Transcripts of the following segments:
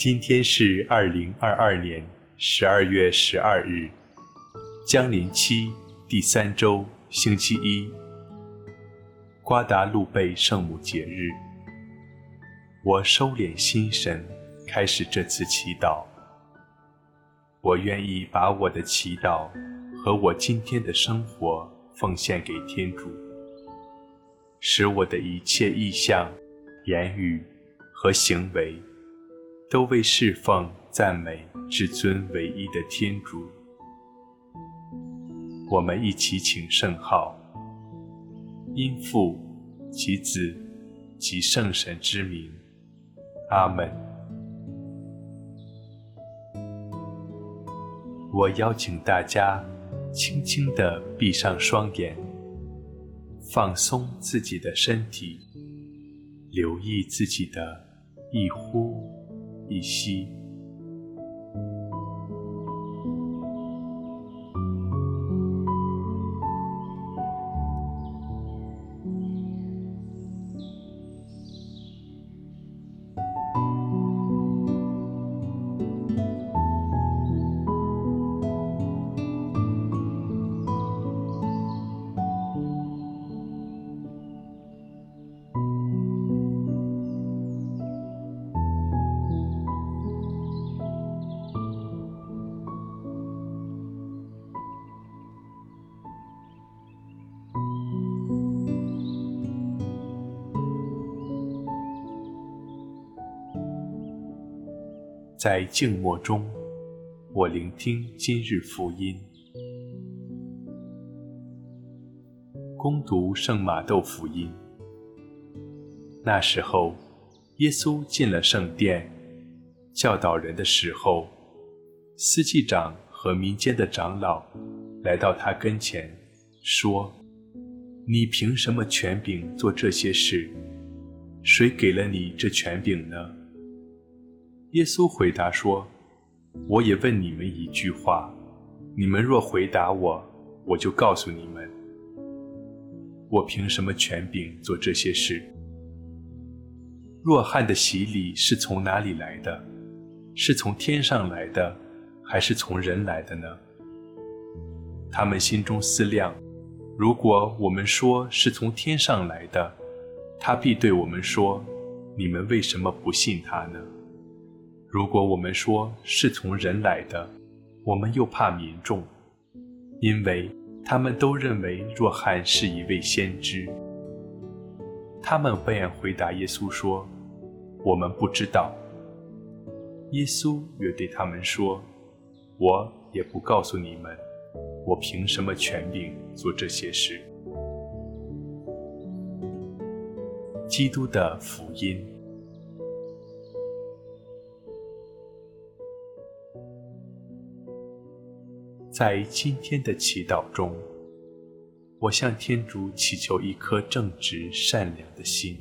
今天是二零二二年十二月十二日，将临期第三周星期一，瓜达路贝圣母节日。我收敛心神，开始这次祈祷。我愿意把我的祈祷和我今天的生活奉献给天主，使我的一切意向、言语和行为。都为侍奉、赞美至尊唯一的天主。我们一起请圣号，因父及子及圣神之名，阿门。我邀请大家轻轻地闭上双眼，放松自己的身体，留意自己的一呼。一吸。在静默中，我聆听今日福音。恭读圣马窦福音。那时候，耶稣进了圣殿，教导人的时候，司祭长和民间的长老来到他跟前，说：“你凭什么权柄做这些事？谁给了你这权柄呢？”耶稣回答说：“我也问你们一句话，你们若回答我，我就告诉你们，我凭什么权柄做这些事？若翰的洗礼是从哪里来的？是从天上来的，还是从人来的呢？”他们心中思量：如果我们说是从天上来的，他必对我们说：“你们为什么不信他呢？”如果我们说是从人来的，我们又怕民众，因为他们都认为若翰是一位先知。他们便回答耶稣说：“我们不知道。”耶稣又对他们说：“我也不告诉你们，我凭什么权柄做这些事。”基督的福音。在今天的祈祷中，我向天主祈求一颗正直善良的心。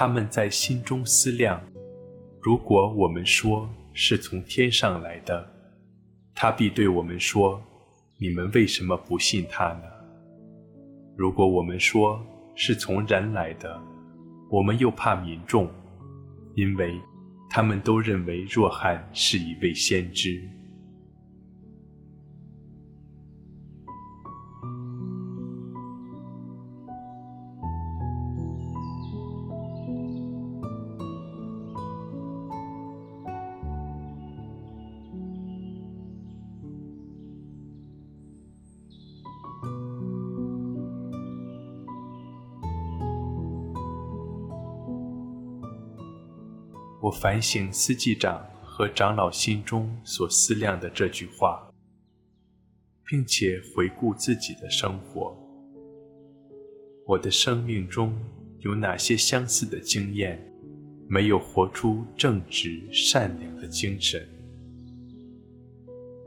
他们在心中思量：如果我们说是从天上来的，他必对我们说：“你们为什么不信他呢？”如果我们说是从人来的，我们又怕民众，因为他们都认为若翰是一位先知。我反省司祭长和长老心中所思量的这句话，并且回顾自己的生活。我的生命中有哪些相似的经验，没有活出正直善良的精神？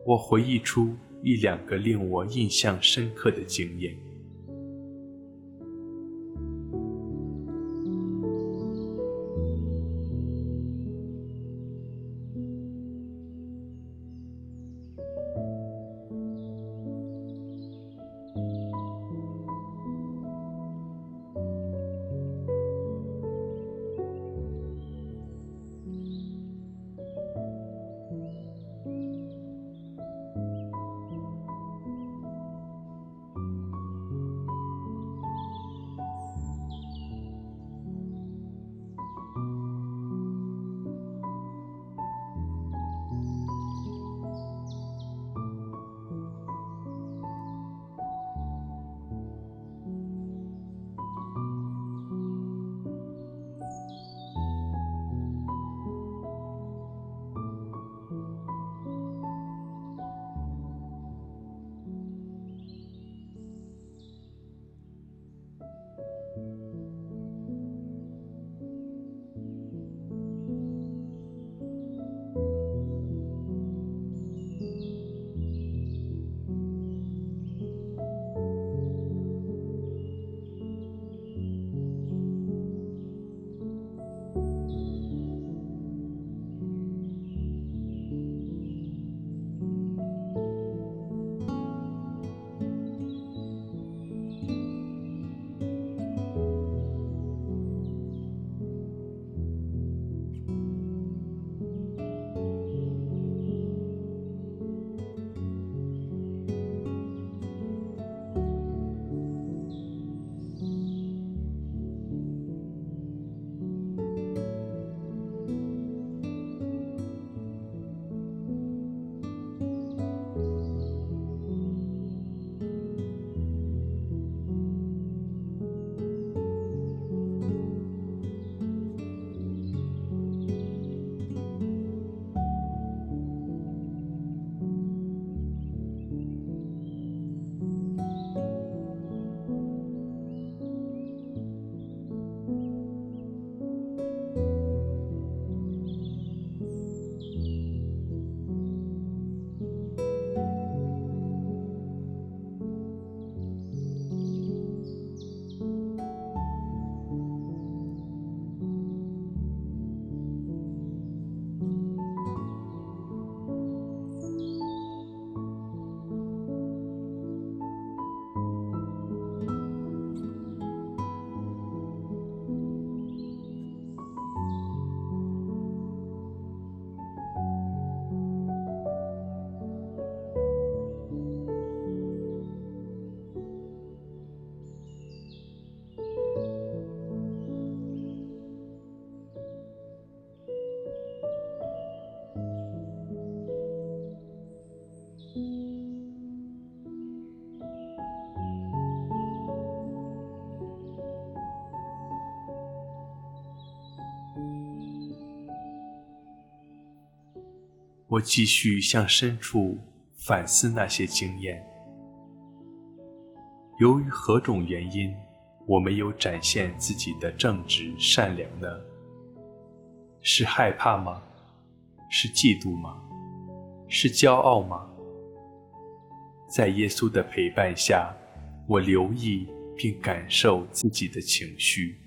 我回忆出一两个令我印象深刻的经验，我继续向深处反思那些经验。由于何种原因，我没有展现自己的正直善良呢？是害怕吗？是嫉妒吗？是骄傲吗？在耶稣的陪伴下，我留意并感受自己的情绪。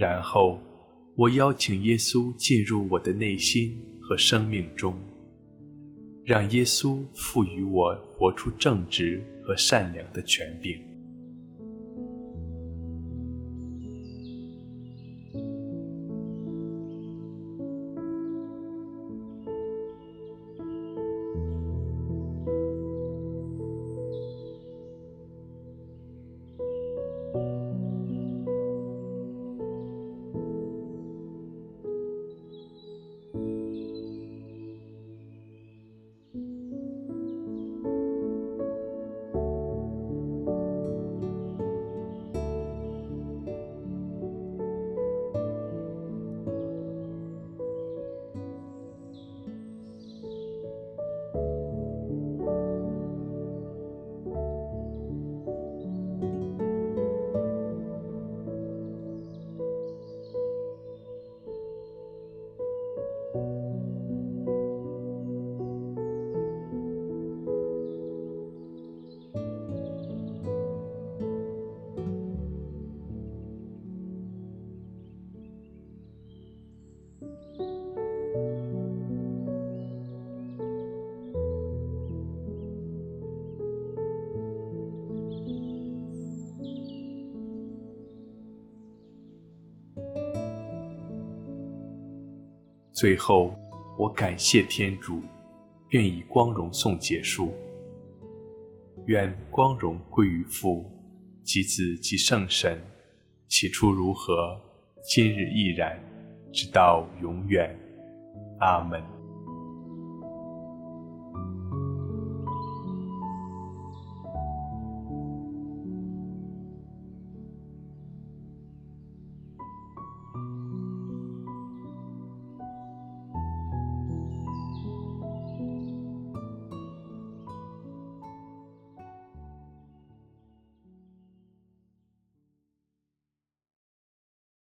然后，我邀请耶稣进入我的内心和生命中，让耶稣赋予我活出正直和善良的权柄。最后，我感谢天主，愿以光荣颂结束。愿光荣归于父、及子、及圣神，起初如何，今日亦然，直到永远。阿门。